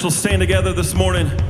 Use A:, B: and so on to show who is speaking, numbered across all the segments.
A: church will stand together this morning.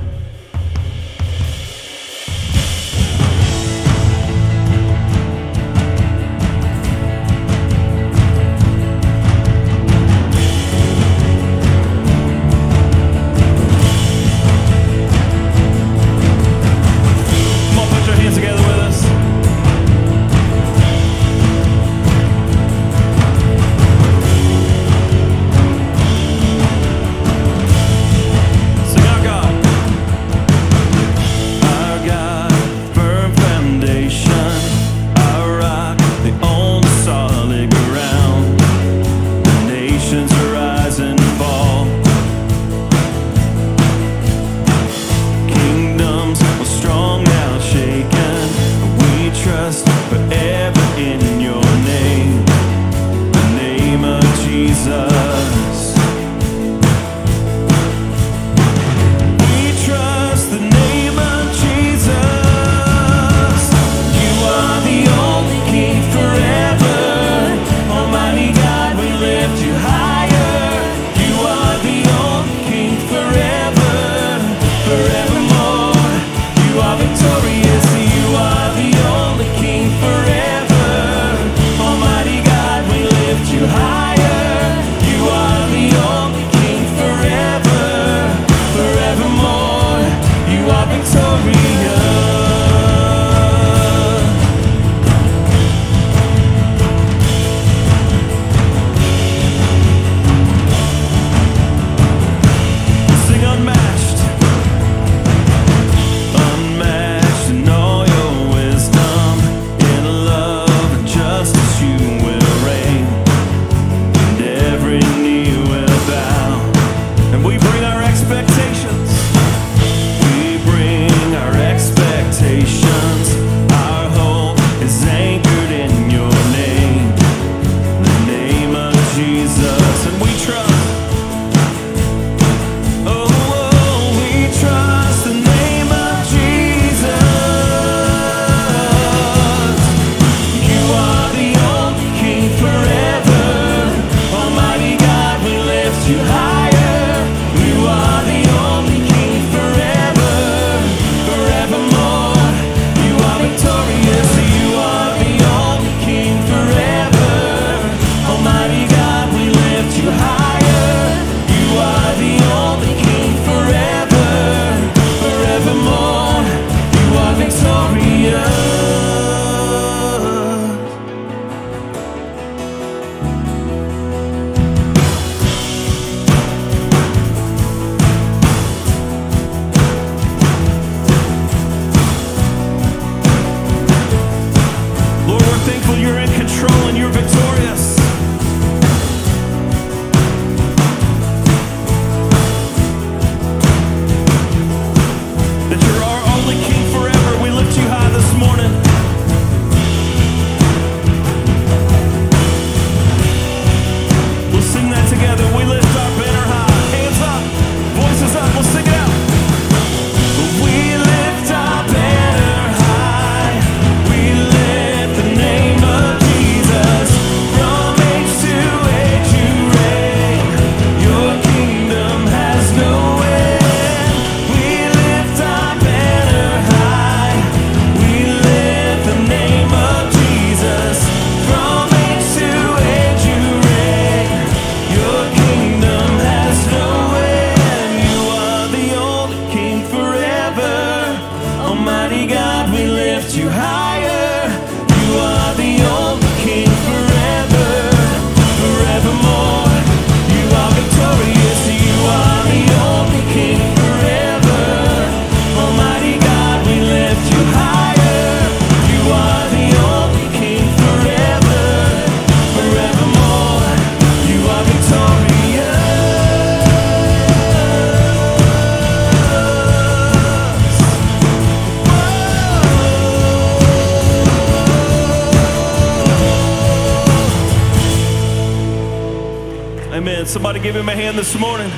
A: Somebody give him a hand this morning.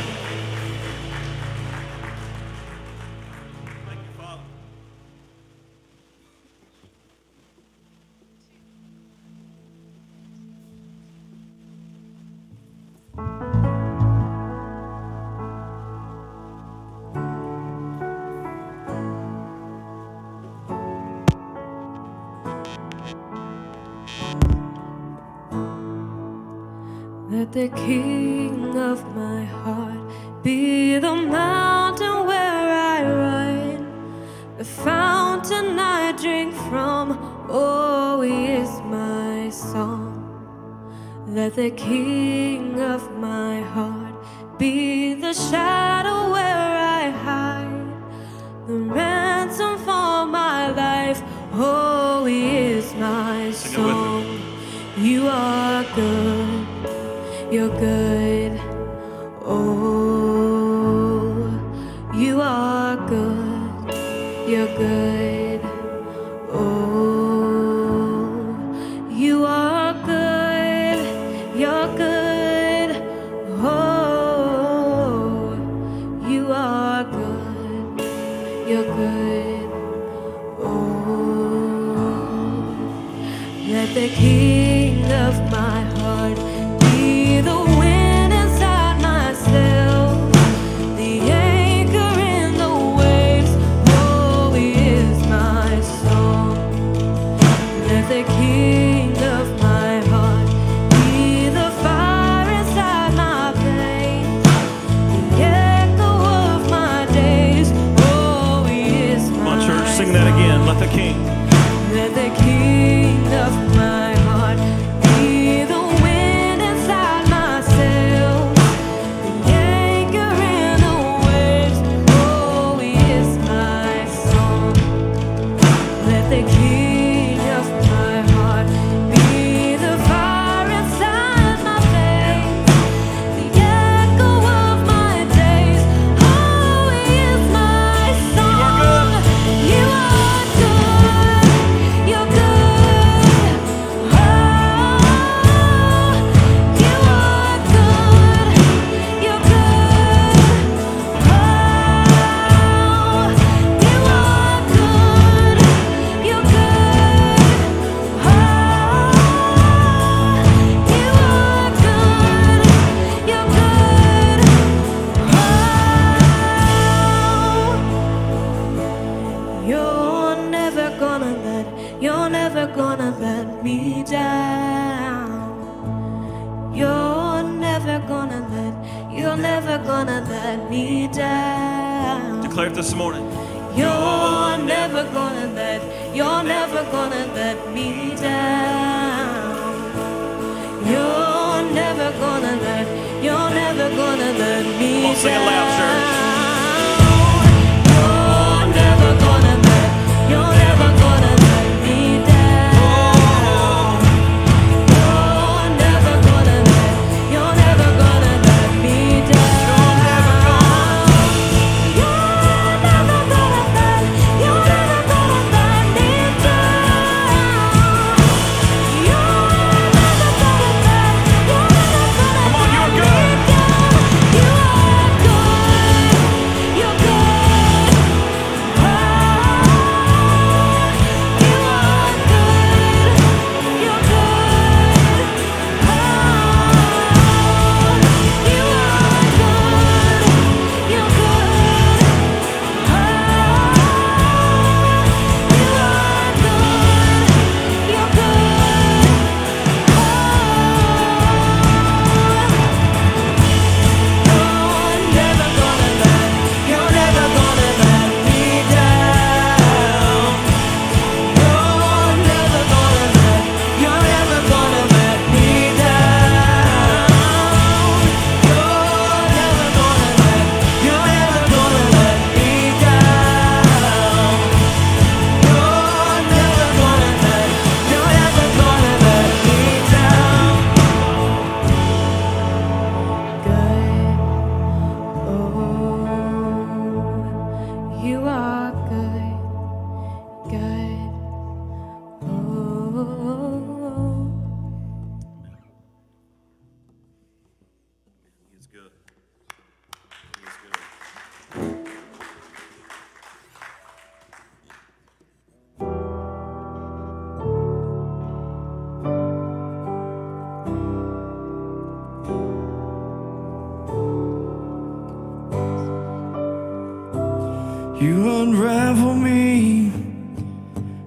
B: unravel me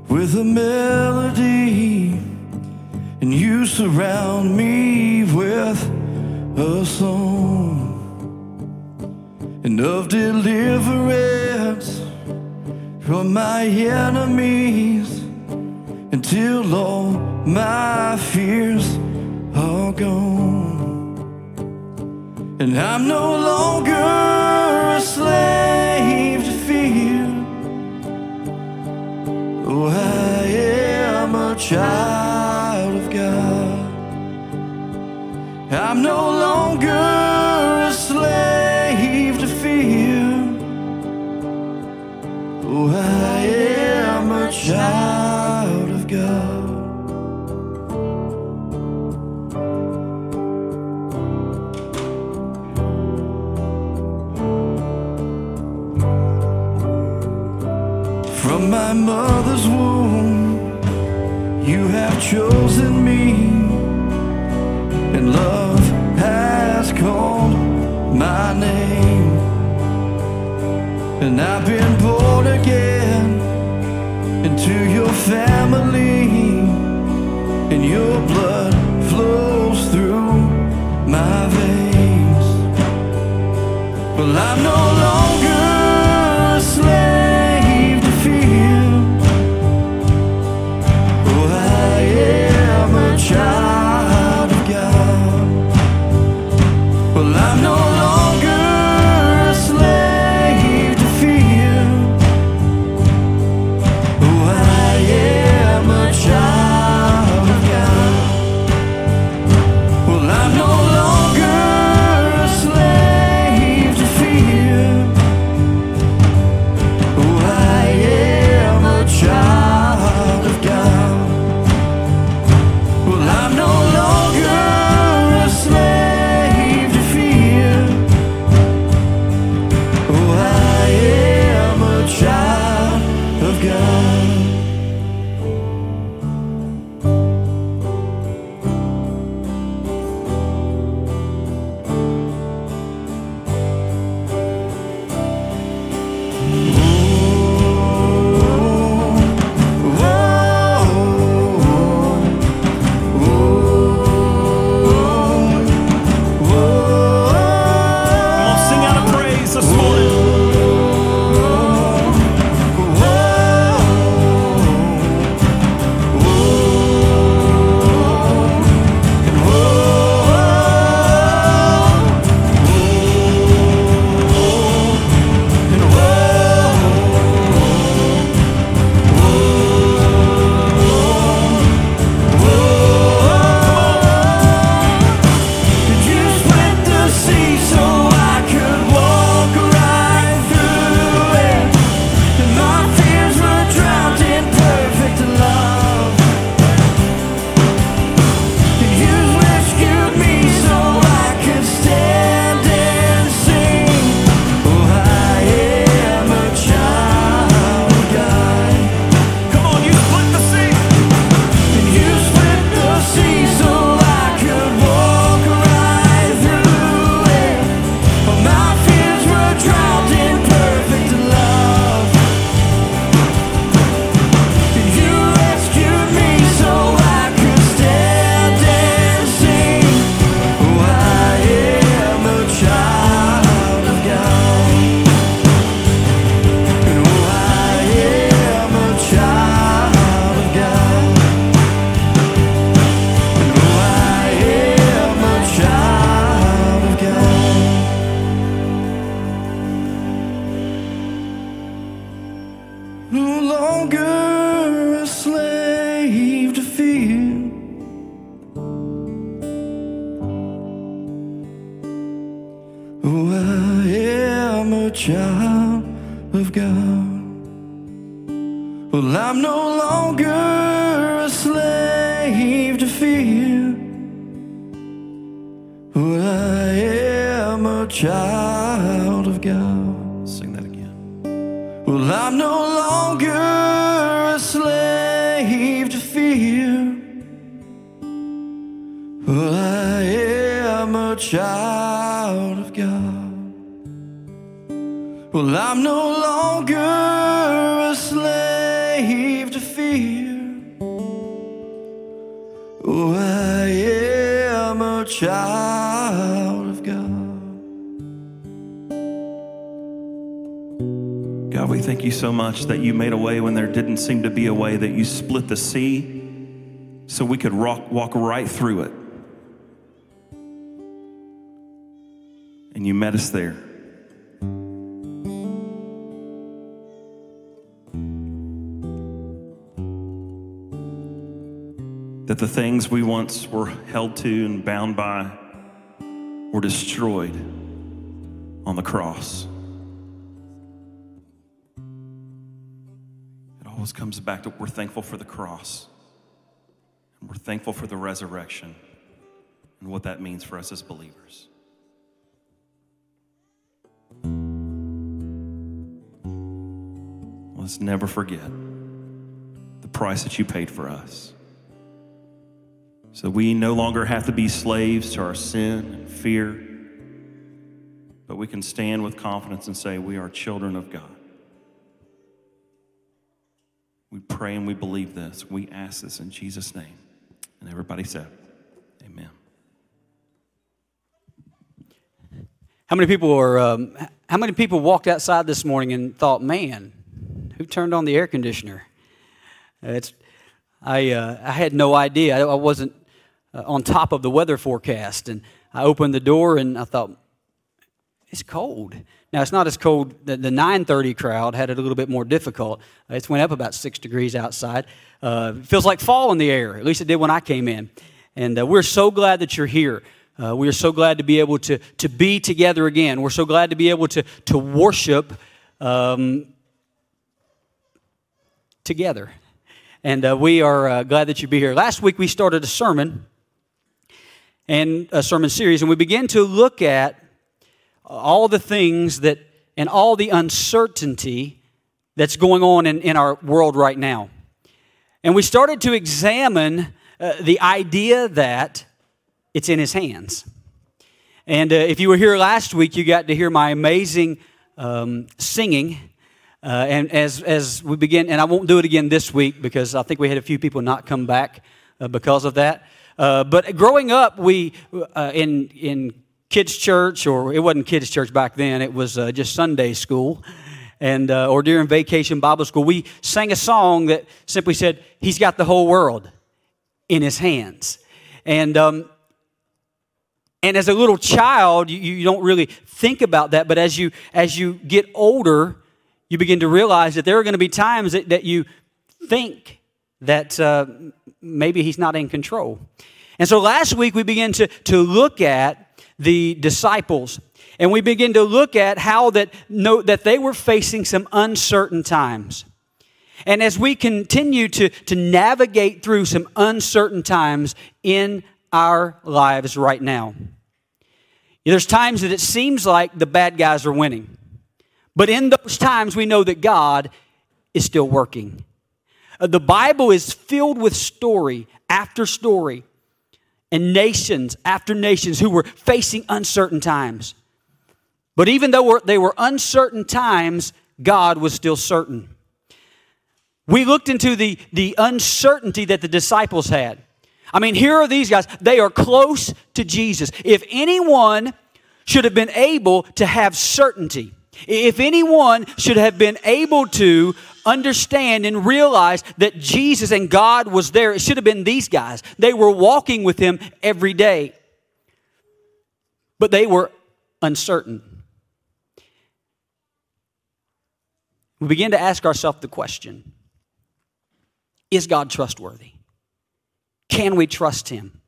B: with a melody, and you surround me with a song and of deliverance from my enemies until all my fears are gone, and I'm no longer a slave. child of God. I'm no longer a slave to fear. Oh, I am a child. Oh, I am a child of God. God,
A: we thank you so much that you made a way when there didn't seem to be a way, that you split the sea so we could rock, walk right through it. And you met us there. That the things we once were held to and bound by were destroyed on the cross. It always comes back to we're thankful for the cross. And we're thankful for the resurrection and what that means for us as believers. Let's never forget the price that you paid for us. So we no longer have to be slaves to our sin and fear, but we can stand with confidence and say, We are children of God. We pray and we believe this. We ask this in Jesus' name. And everybody said, Amen.
C: How many people are? Um, how many people walked outside this morning and thought, "Man, who turned on the air conditioner?" It's, I, uh, I had no idea. I, I wasn't uh, on top of the weather forecast, and I opened the door and I thought, "It's cold." Now it's not as cold. The, the 9:30 crowd had it a little bit more difficult. Uh, It's went up about six degrees outside. Uh, it feels like fall in the air. At least it did when I came in. And uh, we're so glad that you're here. Uh, we are so glad to be able to, to be together again. We're so glad to be able to, to worship um, together. And uh, we are glad that you be here. Last week we started a sermon and a sermon series, and we began to look at all the things that and all the uncertainty that's going on in, in our world right now. And we started to examine uh, the idea that it's in his hands. And uh, if you were here last week, you got to hear my amazing um, singing. Uh, and as, as we begin, and I won't do it again this week because I think we had a few people not come back uh, because of that. Uh, but growing up, we uh, in in kids' church, or it wasn't kids' church back then; it was uh, just Sunday school, and uh, or during vacation Bible school, we sang a song that simply said, "He's got the whole world in His hands," and um, and as a little child, you, you don't really think about that. But as you as you get older, you begin to realize that there are going to be times that, that you think that uh, maybe he's not in control. And so last week we began to, to look at the disciples. And we begin to look at how that note that they were facing some uncertain times. And as we continue to, to navigate through some uncertain times in our lives right now, there's times that it seems like the bad guys are winning. But in those times, we know that God is still working. Uh, The Bible is filled with story after story and nations after nations who were facing uncertain times. But even though they were uncertain times, God was still certain. We looked into the, the uncertainty that the disciples had. I mean, here are these guys. They are close to Jesus. If anyone should have been able to have certainty, if anyone should have been able to understand and realize that Jesus and God was there, it should have been these guys. They were walking with him every day, but they were uncertain. We begin to ask ourselves the question Is God trustworthy? Can we trust him?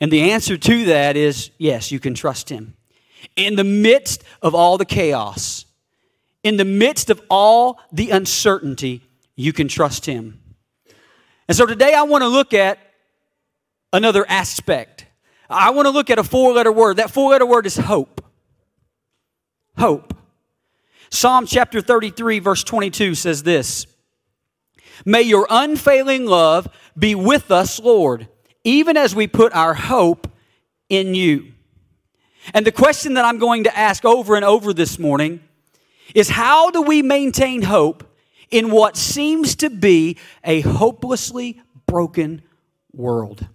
C: And the answer to that is yes, you can trust him. In the midst of all the chaos, in the midst of all the uncertainty, you can trust him. And so today I want to look at another aspect. I want to look at a four letter word. That four letter word is hope. Hope. Psalm chapter 33, verse 22 says this May your unfailing love be with us, Lord, even as we put our hope in you. And the question that I'm going to ask over and over this morning is how do we maintain hope in what seems to be a hopelessly broken world?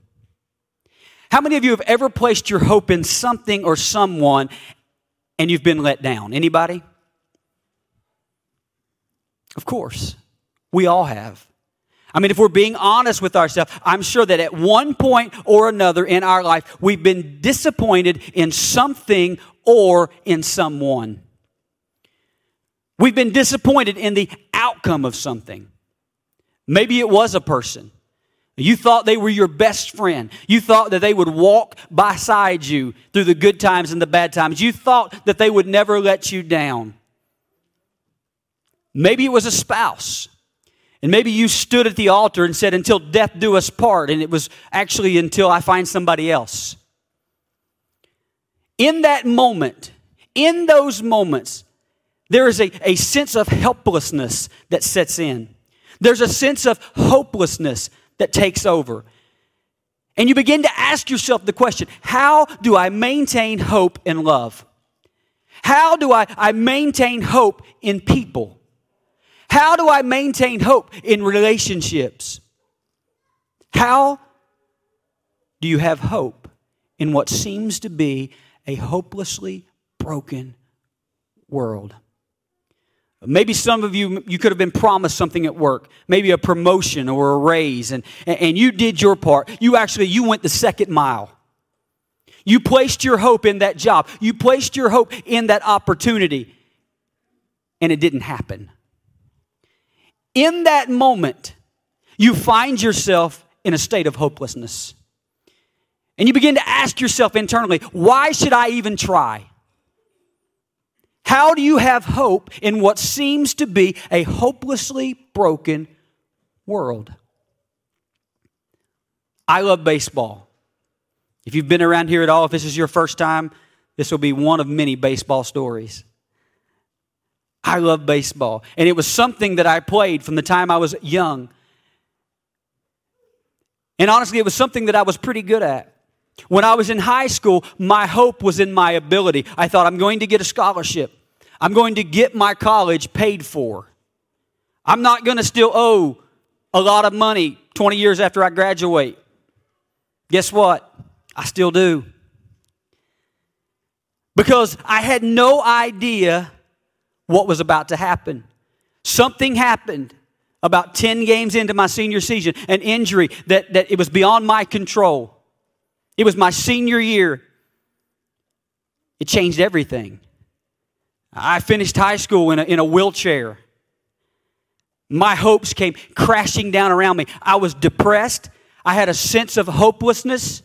C: How many of you have ever placed your hope in something or someone and you've been let down? Anybody? Of course. We all have. I mean, if we're being honest with ourselves, I'm sure that at one point or another in our life, we've been disappointed in something or in someone. We've been disappointed in the outcome of something. Maybe it was a person. You thought they were your best friend. You thought that they would walk beside you through the good times and the bad times. You thought that they would never let you down. Maybe it was a spouse. And maybe you stood at the altar and said, Until death do us part. And it was actually until I find somebody else. In that moment, in those moments, there is a, a sense of helplessness that sets in. There's a sense of hopelessness that takes over. And you begin to ask yourself the question how do I maintain hope and love? How do I, I maintain hope in people? How do I maintain hope in relationships? How do you have hope in what seems to be a hopelessly broken world? Maybe some of you, you could have been promised something at work, maybe a promotion or a raise, and, and you did your part. You actually, you went the second mile. You placed your hope in that job. You placed your hope in that opportunity, and it didn't happen. In that moment, you find yourself in a state of hopelessness. And you begin to ask yourself internally, why should I even try? How do you have hope in what seems to be a hopelessly broken world? I love baseball. If you've been around here at all, if this is your first time, this will be one of many baseball stories. I love baseball. And it was something that I played from the time I was young. And honestly, it was something that I was pretty good at. When I was in high school, my hope was in my ability. I thought, I'm going to get a scholarship. I'm going to get my college paid for. I'm not going to still owe a lot of money 20 years after I graduate. Guess what? I still do. Because I had no idea what was about to happen. Something happened about 10 games into my senior season, an injury that, that it was beyond my control. It was my senior year. It changed everything. I finished high school in a, in a wheelchair. My hopes came crashing down around me. I was depressed. I had a sense of hopelessness.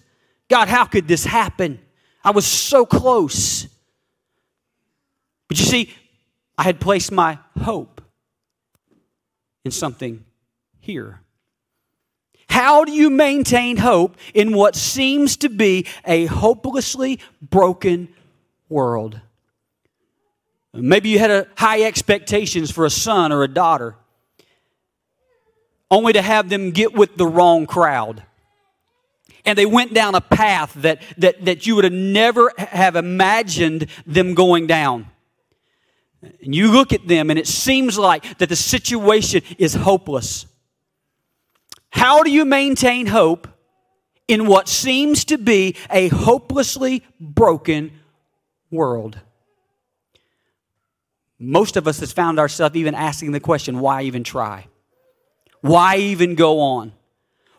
C: God, how could this happen? I was so close. But you see, I had placed my hope in something here. How do you maintain hope in what seems to be a hopelessly broken world? Maybe you had a high expectations for a son or a daughter, only to have them get with the wrong crowd. And they went down a path that, that, that you would have never have imagined them going down. And you look at them and it seems like that the situation is hopeless. How do you maintain hope in what seems to be a hopelessly broken world? Most of us has found ourselves even asking the question, why even try? Why even go on?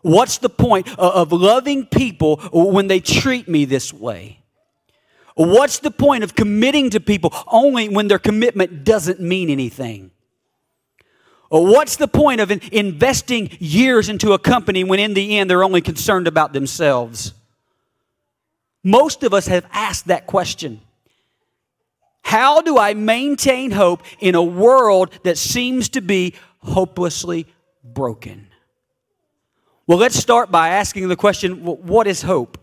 C: What's the point of loving people when they treat me this way? What's the point of committing to people only when their commitment doesn't mean anything? What's the point of investing years into a company when in the end they're only concerned about themselves? Most of us have asked that question. How do I maintain hope in a world that seems to be hopelessly broken? Well, let's start by asking the question what is hope?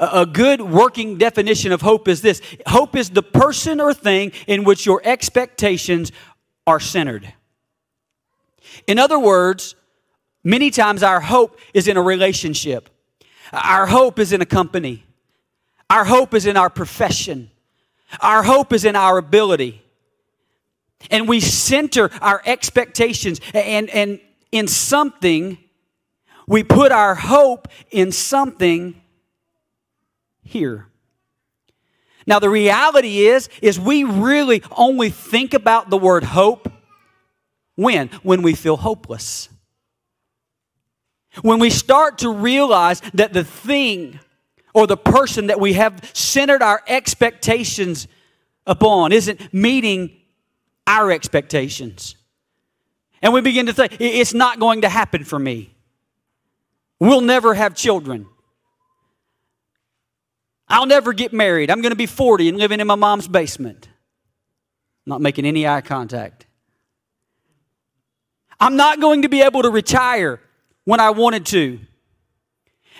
C: A good working definition of hope is this hope is the person or thing in which your expectations are centered. In other words, many times our hope is in a relationship, our hope is in a company, our hope is in our profession. Our hope is in our ability. And we center our expectations and, and in something, we put our hope in something here. Now the reality is is we really only think about the word hope When? When we feel hopeless. When we start to realize that the thing or the person that we have centered our expectations upon isn't meeting our expectations. And we begin to think, it's not going to happen for me. We'll never have children. I'll never get married. I'm going to be 40 and living in my mom's basement. Not making any eye contact. I'm not going to be able to retire when I wanted to.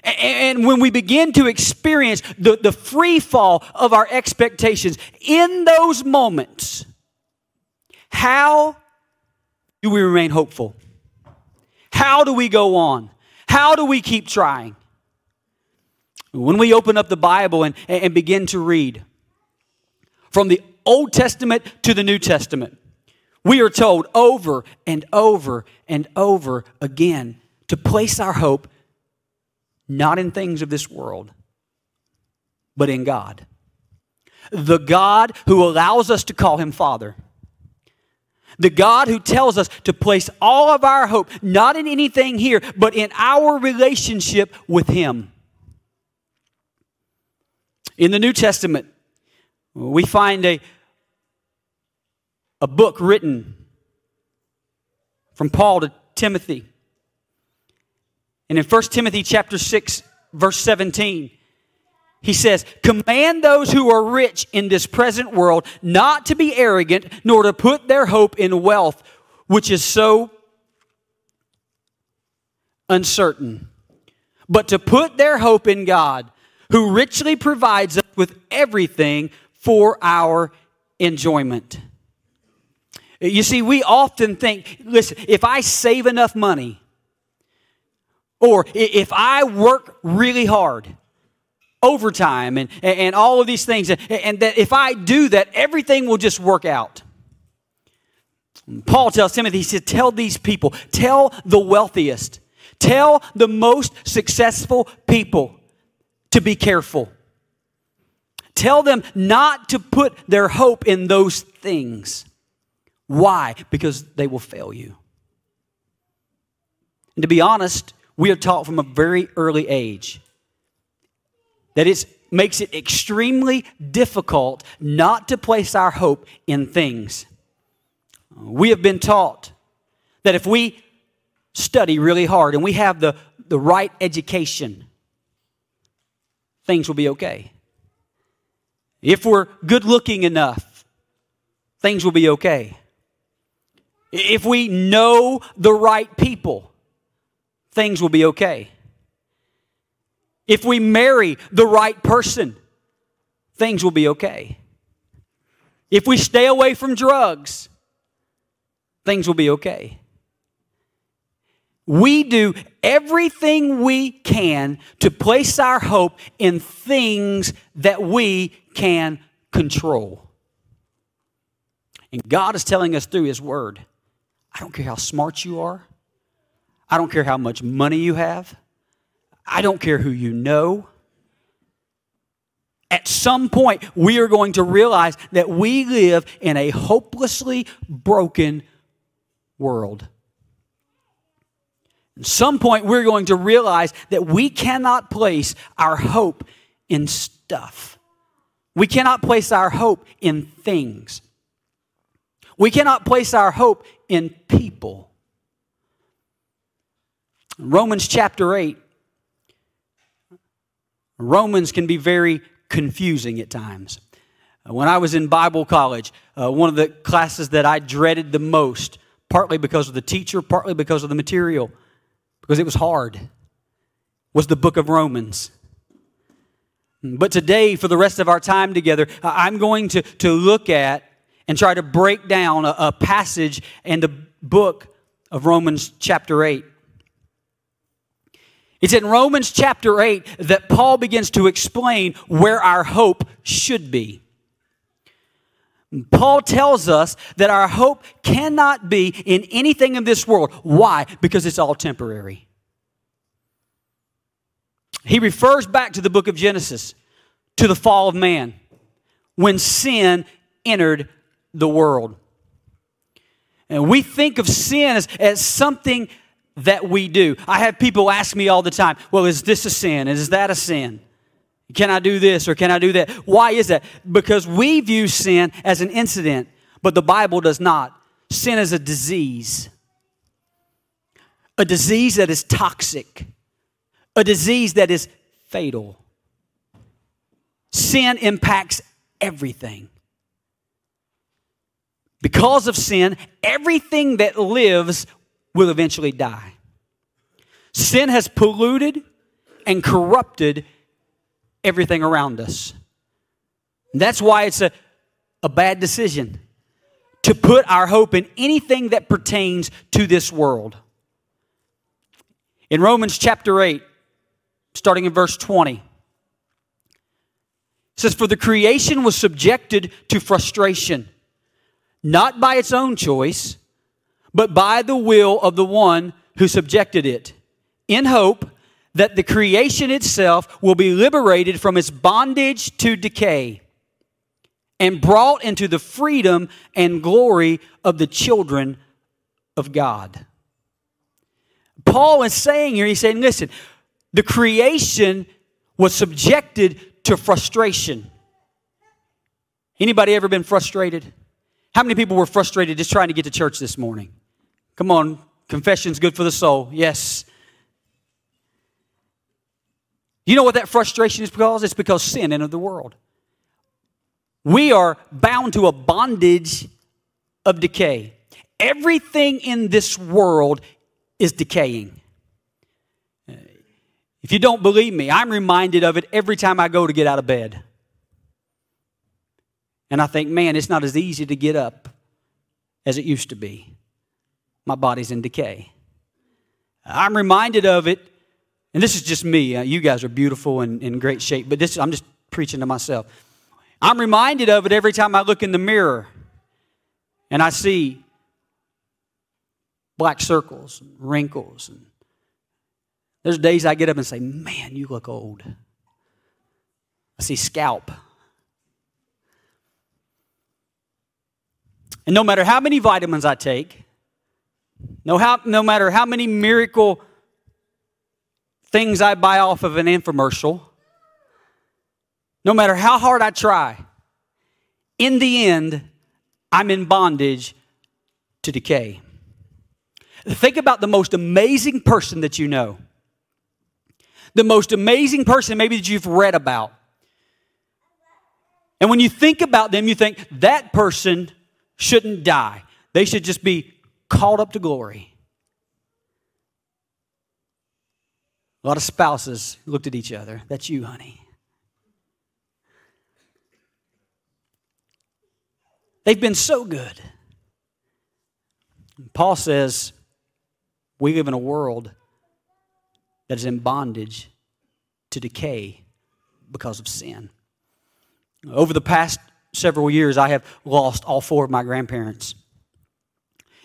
C: And when we begin to experience the, the free fall of our expectations in those moments, how do we remain hopeful? How do we go on? How do we keep trying? When we open up the Bible and, and begin to read from the Old Testament to the New Testament, we are told over and over and over again to place our hope not in things of this world, but in God. The God who allows us to call him Father. The God who tells us to place all of our hope not in anything here, but in our relationship with him. In the New Testament, we find a, a book written from Paul to Timothy. And in 1 Timothy chapter 6 verse 17, he says, Command those who are rich in this present world not to be arrogant, nor to put their hope in wealth, which is so uncertain, but to put their hope in God, who richly provides us with everything for our enjoyment. You see, we often think, listen, if I save enough money, or if I work really hard, overtime, and, and all of these things, and that if I do that, everything will just work out. Paul tells Timothy, he said, Tell these people, tell the wealthiest, tell the most successful people to be careful. Tell them not to put their hope in those things. Why? Because they will fail you. And to be honest, we are taught from a very early age that it makes it extremely difficult not to place our hope in things. We have been taught that if we study really hard and we have the, the right education, things will be okay. If we're good looking enough, things will be okay. If we know the right people, things will be okay. If we marry the right person, things will be okay. If we stay away from drugs, things will be okay. We do everything we can to place our hope in things that we can control. And God is telling us through His Word I don't care how smart you are, I don't care how much money you have. I don't care who you know. At some point, we are going to realize that we live in a hopelessly broken world. Some point, we're going to realize that we cannot place our hope in stuff. We cannot place our hope in things. We cannot place our hope in people. Romans chapter 8. Romans can be very confusing at times. Uh, when I was in Bible college, uh, one of the classes that I dreaded the most, partly because of the teacher, partly because of the material, because it was hard, was the book of Romans. But today, for the rest of our time together, I'm going to, to look at and try to break down a, a passage in the book of Romans chapter 8. It's in Romans chapter 8 that Paul begins to explain where our hope should be. Paul tells us that our hope cannot be in anything in this world. Why? Because it's all temporary. He refers back to the book of Genesis, to the fall of man, when sin entered the world. And we think of sin as, as something that we do. I have people ask me all the time, well, is this a sin? Is that a sin? Can I do this or can I do that? Why is that? Because we view sin as an incident, but the Bible does not. Sin is a disease, a disease that is toxic, a disease that is fatal. Sin impacts everything. Because of sin, everything that lives will eventually die. Sin has polluted and corrupted everything around us. That's why it's a, a bad decision to put our hope in anything that pertains to this world. In Romans chapter 8, starting in verse 20, it says, For the creation was subjected to frustration, not by its own choice, but by the will of the one who subjected it, in hope that the creation itself will be liberated from its bondage to decay and brought into the freedom and glory of the children of God. Paul is saying here, he's saying, listen, the creation was subjected to frustration. Anybody ever been frustrated? How many people were frustrated just trying to get to church this morning? Come on, confession's good for the soul. Yes. You know what that frustration is because? It's because sin entered the world. We are bound to a bondage of decay. Everything in this world is decaying. If you don't believe me, I'm reminded of it every time I go to get out of bed. And I think, man, it's not as easy to get up as it used to be. My body's in decay. I'm reminded of it and this is just me. Uh, you guys are beautiful and in great shape, but this I'm just preaching to myself. I'm reminded of it every time I look in the mirror and I see black circles, and wrinkles, and there's days I get up and say, "Man, you look old." I see scalp. And no matter how many vitamins I take, no, how, no matter how many miracle things I buy off of an infomercial, no matter how hard I try, in the end, I'm in bondage to decay. Think about the most amazing person that you know. The most amazing person maybe that you've read about. And when you think about them, you think that person shouldn't die. They should just be called up to glory. A lot of spouses looked at each other. That's you, honey. They've been so good. Paul says we live in a world that is in bondage to decay because of sin. Over the past several years, I have lost all four of my grandparents.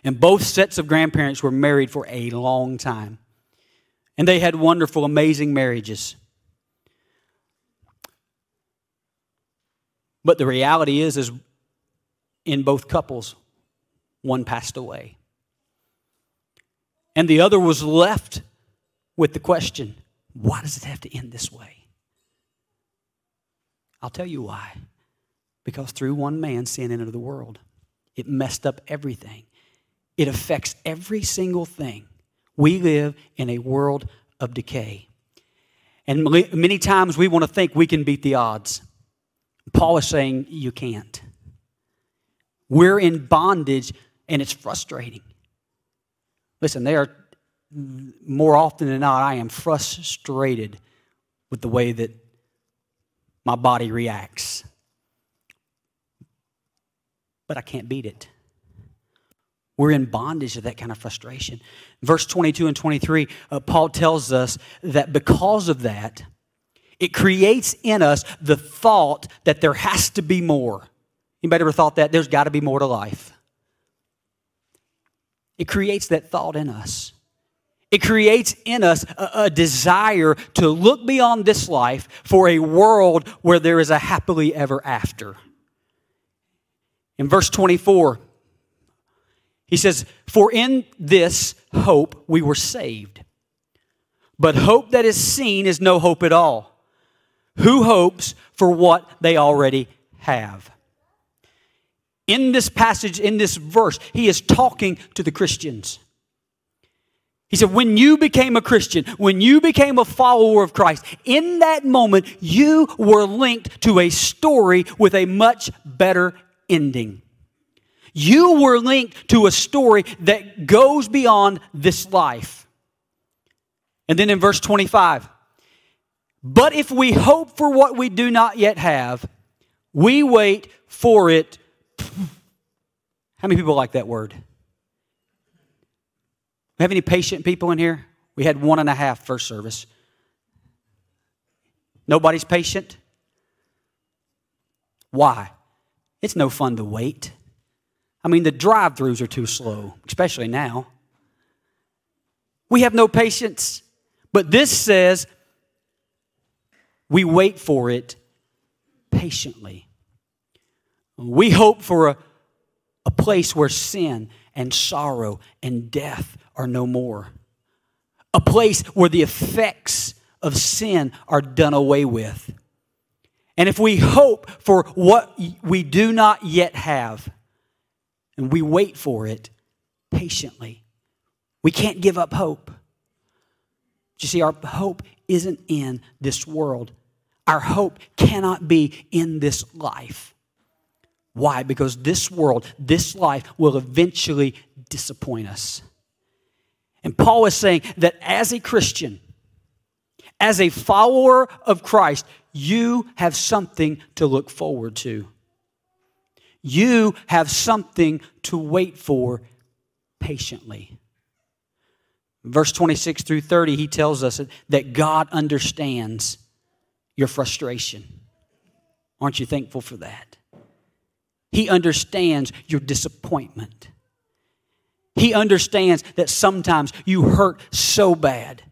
C: And both sets of grandparents were married for a long time. And they had wonderful, amazing marriages. But the reality is, is in both couples, one passed away. And the other was left with the question, why does it have to end this way? I'll tell you why. Because through one man, sin entered the world. It messed up everything. It affects every single thing we live in a world of decay. And many times we want to think we can beat the odds. Paul is saying you can't. We're in bondage and it's frustrating. Listen, there are more often than not, I am frustrated with the way that my body reacts. But I can't beat it. We're in bondage to that kind of frustration. Verse 22 and 23, uh, Paul tells us that because of that, it creates in us the thought that there has to be more. Anybody ever thought that? There's got to be more to life. It creates that thought in us. It creates in us a, a, desire to look beyond this life for a world where there is a happily ever after. In verse 24, He says, For in this hope we were saved. But hope that is seen is no hope at all. Who hopes for what they already have? In this passage, in this verse, he is talking to the Christians. He said, when you became a Christian, when you became a follower of Christ, in that moment, you were linked to a story with a much better ending. You were linked to a story that goes beyond this life. And then in verse 25, but if we hope for what we do not yet have, we wait for it. How many people like that word? We have any patient people in here? We had one and a half first service. Nobody's patient? Why? It's no fun to wait. I mean, the drive throughs are too slow, especially now. We have no patience. But this says we wait for it patiently. We hope for a, a place where sin and sorrow and death are no more. A place where the effects of sin are done away with. And if we hope for what we do not yet have, and we wait for it patiently, we can't give up hope. You see, our hope isn't in this world. Our hope cannot be in this life. Why? Because this world, this life will eventually disappoint us. And Paul is saying that as a Christian, as a follower of Christ, you have something to look forward to. You have something to wait for patiently. Verse 26 through 30, he tells us that God understands your frustration. Aren't you thankful for that? He understands your disappointment. He understands that sometimes you hurt so bad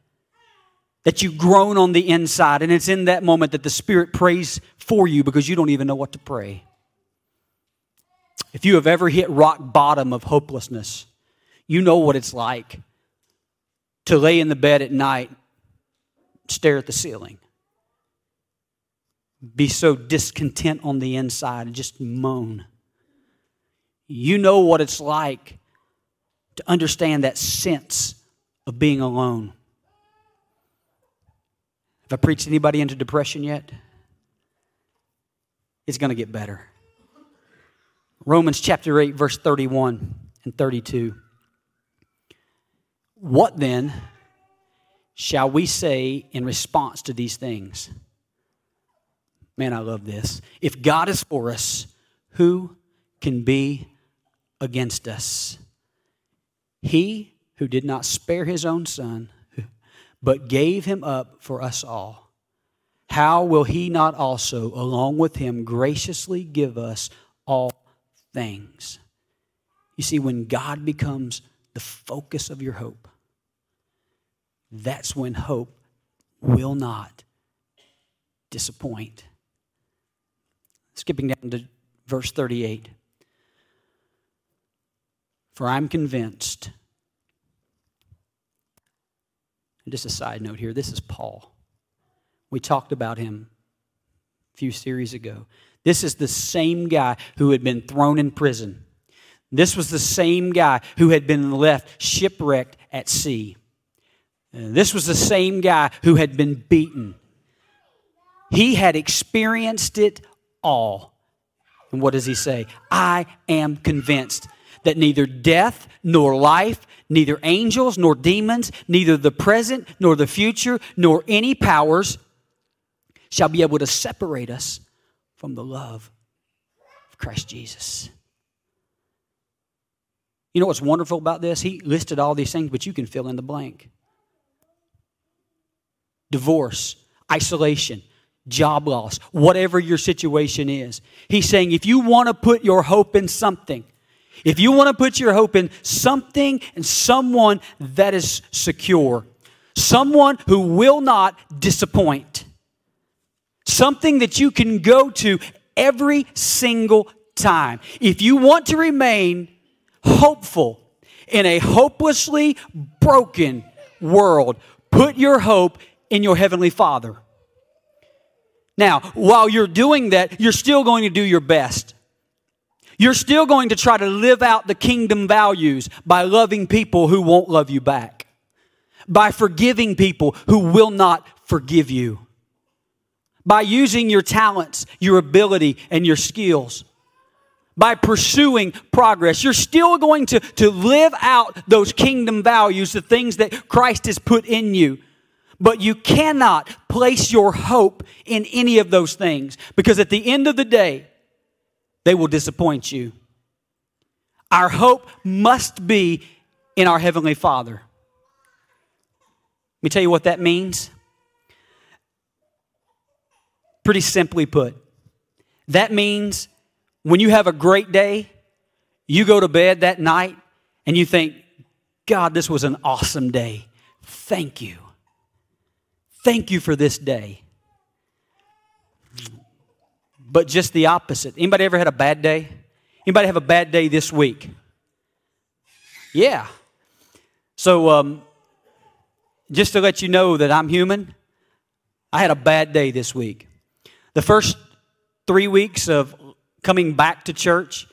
C: that you groan on the inside, and it's in that moment that the Spirit prays for you because you don't even know what to pray. If you have ever hit rock bottom of hopelessness, you know what it's like to lay in the bed at night, stare at the ceiling, be so discontent on the inside, and just moan. You know what it's like to understand that sense of being alone. Have I preached anybody into depression yet? It's going to get better. Romans chapter 8, verse 31 and 32. What then shall we say in response to these things? Man, I love this. If God is for us, who can be against us? He who did not spare his own son, but gave him up for us all, how will he not also, along with him, graciously give us all things? You see, when God becomes the focus of your hope, that's when hope will not disappoint. Skipping down to verse 38. For I'm convinced, and just a side note here, this is Paul. We talked about him a few series ago. This is the same guy who had been thrown in prison. This was the same guy who had been left shipwrecked at sea. This was the same guy who had been beaten. He had experienced it all. And what does he say? I am convinced that neither death nor life, neither angels nor demons, neither the present nor the future, nor any powers shall be able to separate us from the love of Christ Jesus. You know what's wonderful about this? He listed all these things, but you can fill in the blank divorce, isolation, job loss, whatever your situation is. He's saying if you want to put your hope in something, if you want to put your hope in something and someone that is secure, someone who will not disappoint, something that you can go to every single time, if you want to remain hopeful in a hopelessly broken world. Put your hope in your Heavenly Father. Now, while you're doing that, you're still going to do your best. You're still going to try to live out the kingdom values by loving people who won't love you back, by forgiving people who will not forgive you, by using your talents, your ability, and your skills, by pursuing progress. You're still going to, to live out those kingdom values, the things that Christ has put in you. But you cannot place your hope in any of those things because at the end of the day, they will disappoint you. Our hope must be in our Heavenly Father. Let me tell you what that means. Pretty simply put, that means when you have a great day, you go to bed that night and you think, God, this was an awesome day. Thank you. Thank you for this day. But just the opposite. Anybody ever had a bad day? Anybody have a bad day this week? Yeah. So, um, just to let you know that I'm human, I had a bad day this week. The first three weeks of coming back to church,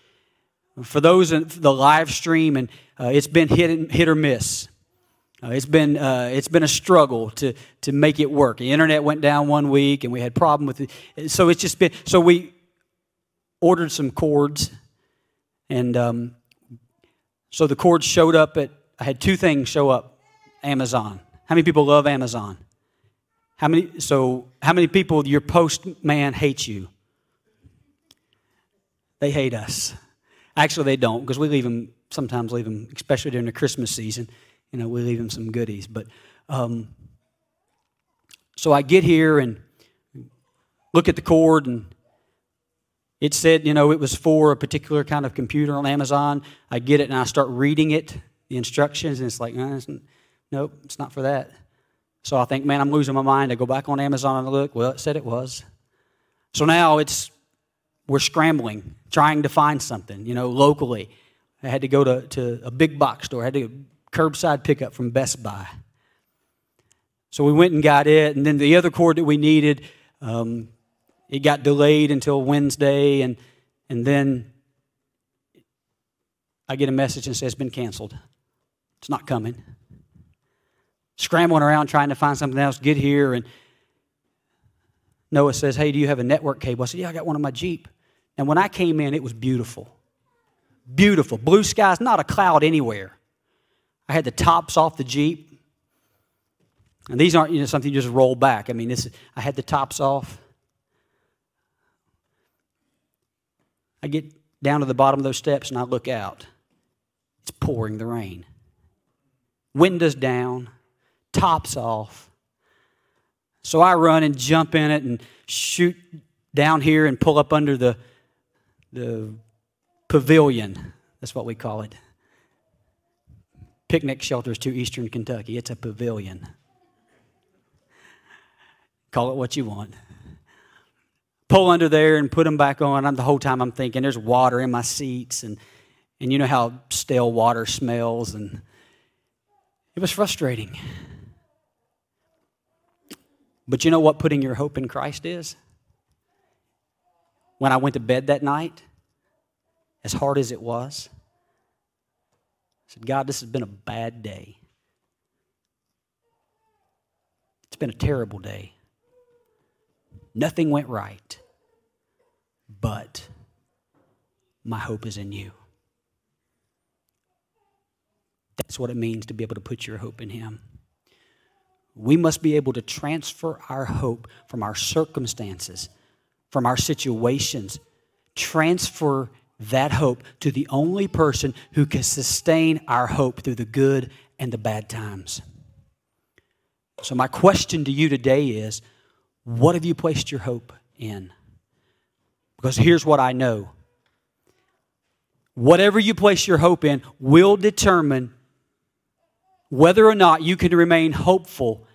C: for those in the live stream, and uh, it's been hit, hit or miss. Uh, it's been uh, it's been a struggle to to make it work. The internet went down one week, and we had problem with it. So it's just been so we ordered some cords, and um, so the cords showed up at. I had two things show up. Amazon. How many people love Amazon? How many? So how many people? Your postman hates you. They hate us. Actually, they don't because we leave them sometimes. Leave them, especially during the Christmas season you know, we leave them some goodies. But um, so I get here and look at the cord, and it said, you know, it was for a particular kind of computer on Amazon. I get it and I start reading it, the instructions, and it's like, nope, it's not for that. So I think, man, I'm losing my mind. I go back on Amazon and look. Well, it said it was. So now it's we're scrambling, trying to find something, you know, locally. I had to go to, to a big box store. I had to curbside pickup from Best Buy. So we went and got it, and then the other cord that we needed, um, it got delayed until Wednesday, and and then I get a message and says it's been canceled. It's not coming. Scrambling around trying to find something else, get here, and Noah says, Hey, do you have a network cable? I said, Yeah, I got one on my Jeep. And when I came in, it was beautiful. Beautiful. Blue skies, not a cloud anywhere. I had the tops off the Jeep. And these aren't you know, something you just roll back. I mean, this, I had the tops off. I get down to the bottom of those steps and I look out. It's pouring the rain. Windows down, tops off. So I run and jump in it and shoot down here and pull up under the, the pavilion. That's what we call it picnic shelters to eastern Kentucky. It's a pavilion. Call it what you want. Pull under there and put them back on. I'm, the whole time I'm thinking there's water in my seats, and, and you know how stale water smells, and it was frustrating. But you know what putting your hope in Christ is? When I went to bed that night, as hard as it was, I said, God, this has been a bad day. It's been a terrible day. Nothing went right. But my hope is in you. That's what it means to be able to put your hope in Him. We must be able to transfer our hope from our circumstances, from our situations, transfer that hope to the only person who can sustain our hope through the good and the bad times. So, my question to you today is what have you placed your hope in? Because here's what I know whatever you place your hope in will determine whether or not you can remain hopeful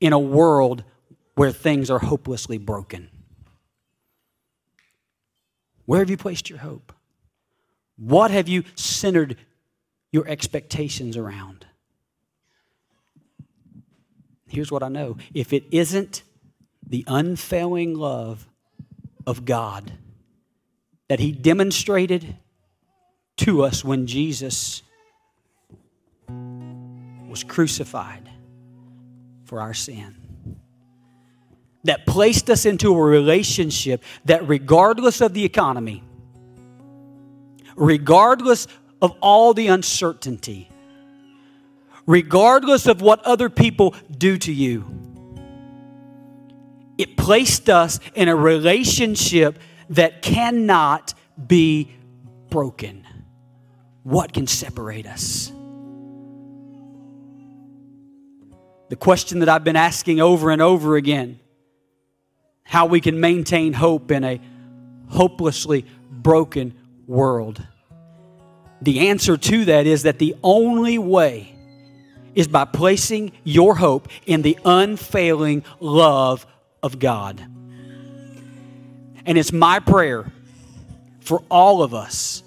C: in a world where things are hopelessly broken. Where have you placed your hope? What have you centered your expectations around. Here's what I know if it isn't the unfailing love of God that He demonstrated to us when Jesus was crucified for our sin. That placed us into a relationship that, regardless of the economy, regardless of all the uncertainty, regardless of what other people do to you, it placed us in a relationship that cannot be broken. What can separate us? The question that I've been asking over and over again how we can maintain hope in a hopelessly broken world. The answer to that is that the only way is by placing your hope in the unfailing love of God. And it's my prayer for all of us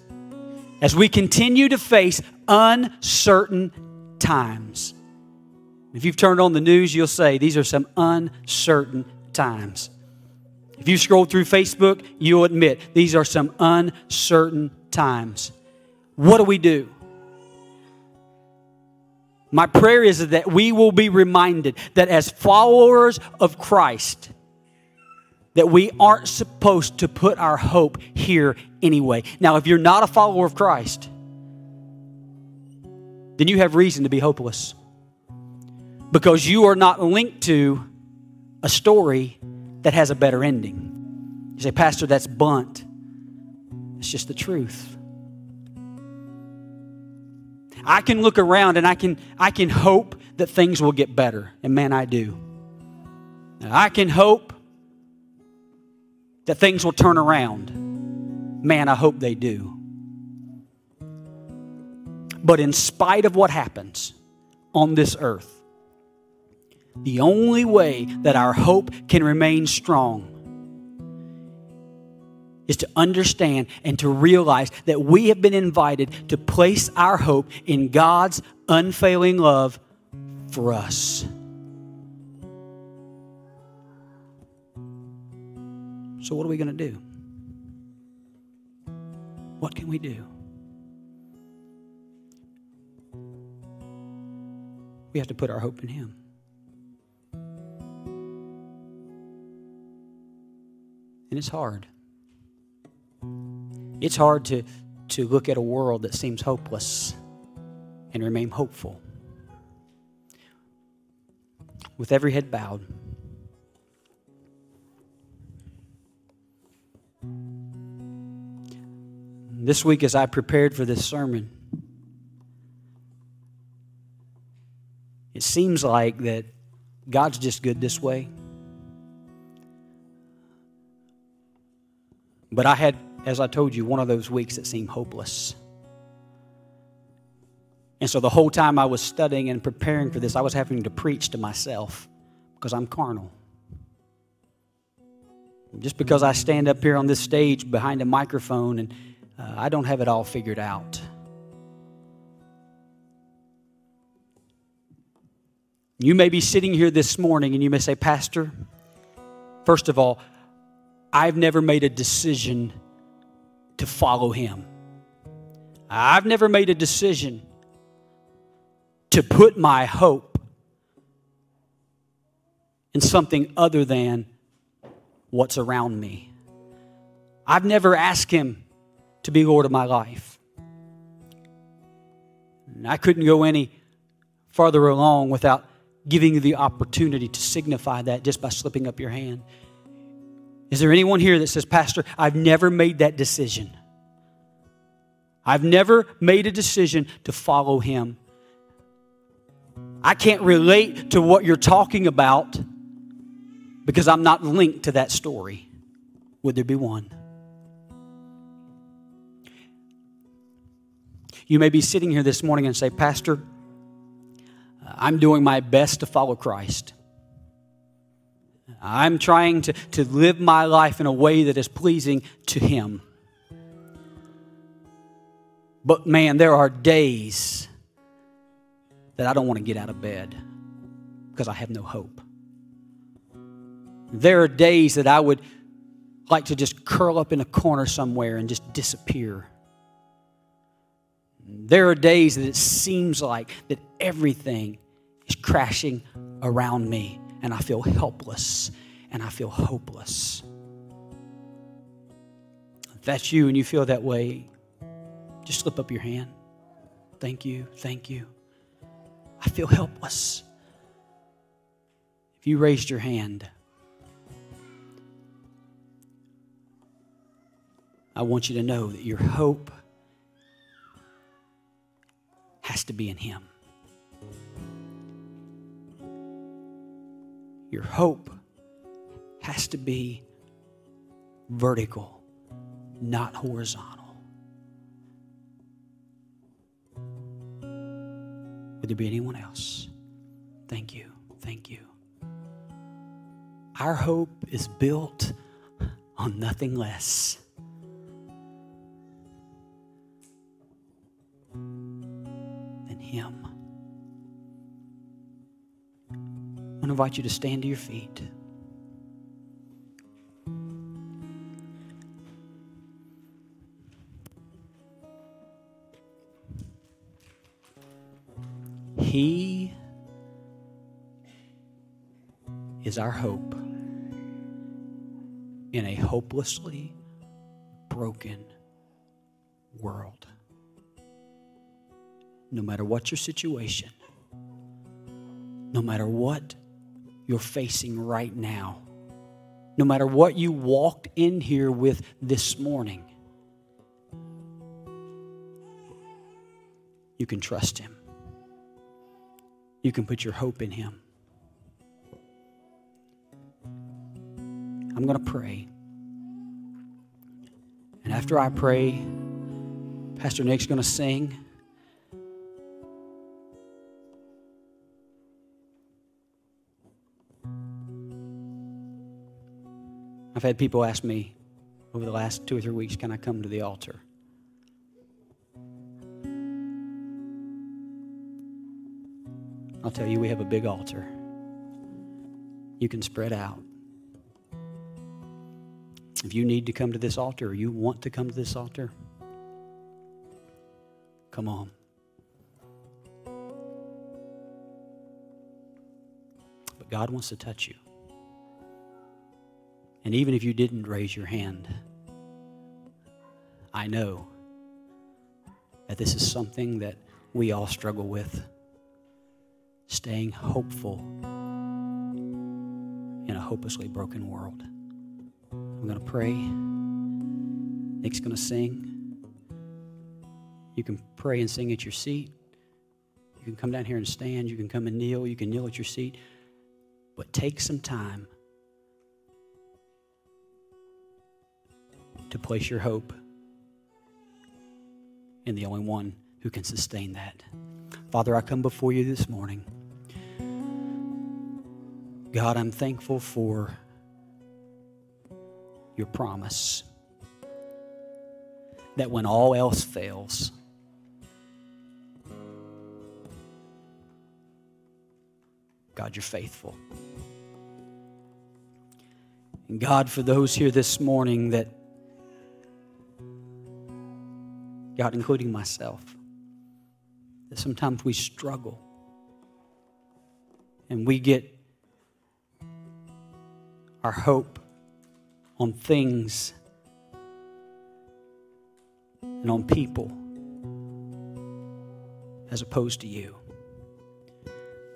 C: as we continue to face uncertain times. If you've turned on the news, you'll say these are some uncertain times. If you scroll through Facebook, you'll admit these are some uncertain times. What do we do? My prayer is that we will be reminded that as followers of Christ, that we aren't supposed to put our hope here anyway. Now, if you're not a follower of Christ, then you have reason to be hopeless because you are not linked to a story that has a better ending. You say, Pastor, that's bunt. It's just the truth. I can look around and I can, I can hope that things will get better. And man, I do. I can hope that things will turn around. Man, I hope they do. But in spite of what happens on this earth, the only way that our hope can remain strong is to understand and to realize that we have been invited to place our hope in God's unfailing love for us. So, what are we going to do? What can we do? We have to put our hope in Him. And it's hard. It's hard to, to look at a world that seems hopeless and remain hopeful. With every head bowed, this week as I prepared for this sermon, it seems like that God's just good this way. But I had as I told you, one of those weeks that seemed hopeless. And so the whole time I was studying and preparing for this, I was having to preach to myself because I'm carnal. Just because I stand up here on this stage behind a microphone and uh, I don't have it all figured out. You may be sitting here this morning and you may say, Pastor, first of all, I've never made a decision to follow Him. I've never made a decision to put my hope in something other than what's around me. I've never asked Him to be Lord of my life. And I couldn't go any farther along without giving you the opportunity to signify that just by slipping up your hand. Is there anyone here that says, Pastor, I've never made that decision? I've never made a decision to follow him. I can't relate to what you're talking about because I'm not linked to that story. Would there be one? You may be sitting here this morning and say, Pastor, I'm doing my best to follow Christ. I'm trying to, to live my life in a way that is pleasing to Him. But man, there are days that I don't want to get out of bed because I have no hope. There are days that I would like to just curl up in a corner somewhere and just disappear. There are days that it seems like that everything is crashing around me and I feel helpless and I feel hopeless. If that's you and you feel that way, just slip up your hand. Thank you, thank you. I feel helpless. If you raised your hand, I want you to know that your hope has to be in Him. Your hope has to be vertical, not horizontal. Would there be anyone else? Thank you. Thank you. Our hope is built on nothing less than Him. To invite you to stand to your feet. He is our hope in a hopelessly broken world. No matter what your situation, no matter what you're facing right now, no matter what you walked in here with this morning, you can trust Him. You can put your hope in Him. I'm going to pray. And after I pray, Pastor Nick's going to sing. I've had people ask me over the last two or three weeks, can I come to the altar? I'll tell you, we have a big altar. You can spread out. If you need to come to this altar or you want to come to this altar, come on. But God wants to touch you. And even if you didn't raise your hand, I know that this is something that we all struggle with staying hopeful in a hopelessly broken world. I'm going to pray. Nick's going to sing. You can pray and sing at your seat. You can come down here and stand. You can come and kneel. You can kneel at your seat. But take some time to place your hope in the only one who can sustain that. Father, I come before you this morning. God, I'm thankful for your promise that when all else fails, God, you're faithful. And God, for those here this morning that, God, including myself, that sometimes we struggle and we get our hope on things and on people as opposed to you.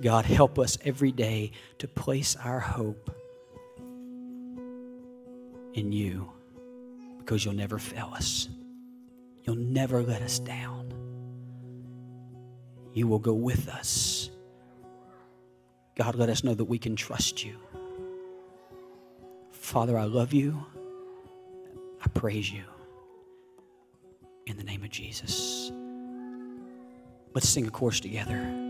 C: God, help us every day to place our hope in you because you'll never fail us. You'll never let us down. You will go with us. God, let us know that we can trust you. Father, I love you. I praise you. In the name of Jesus. Let's sing a chorus together.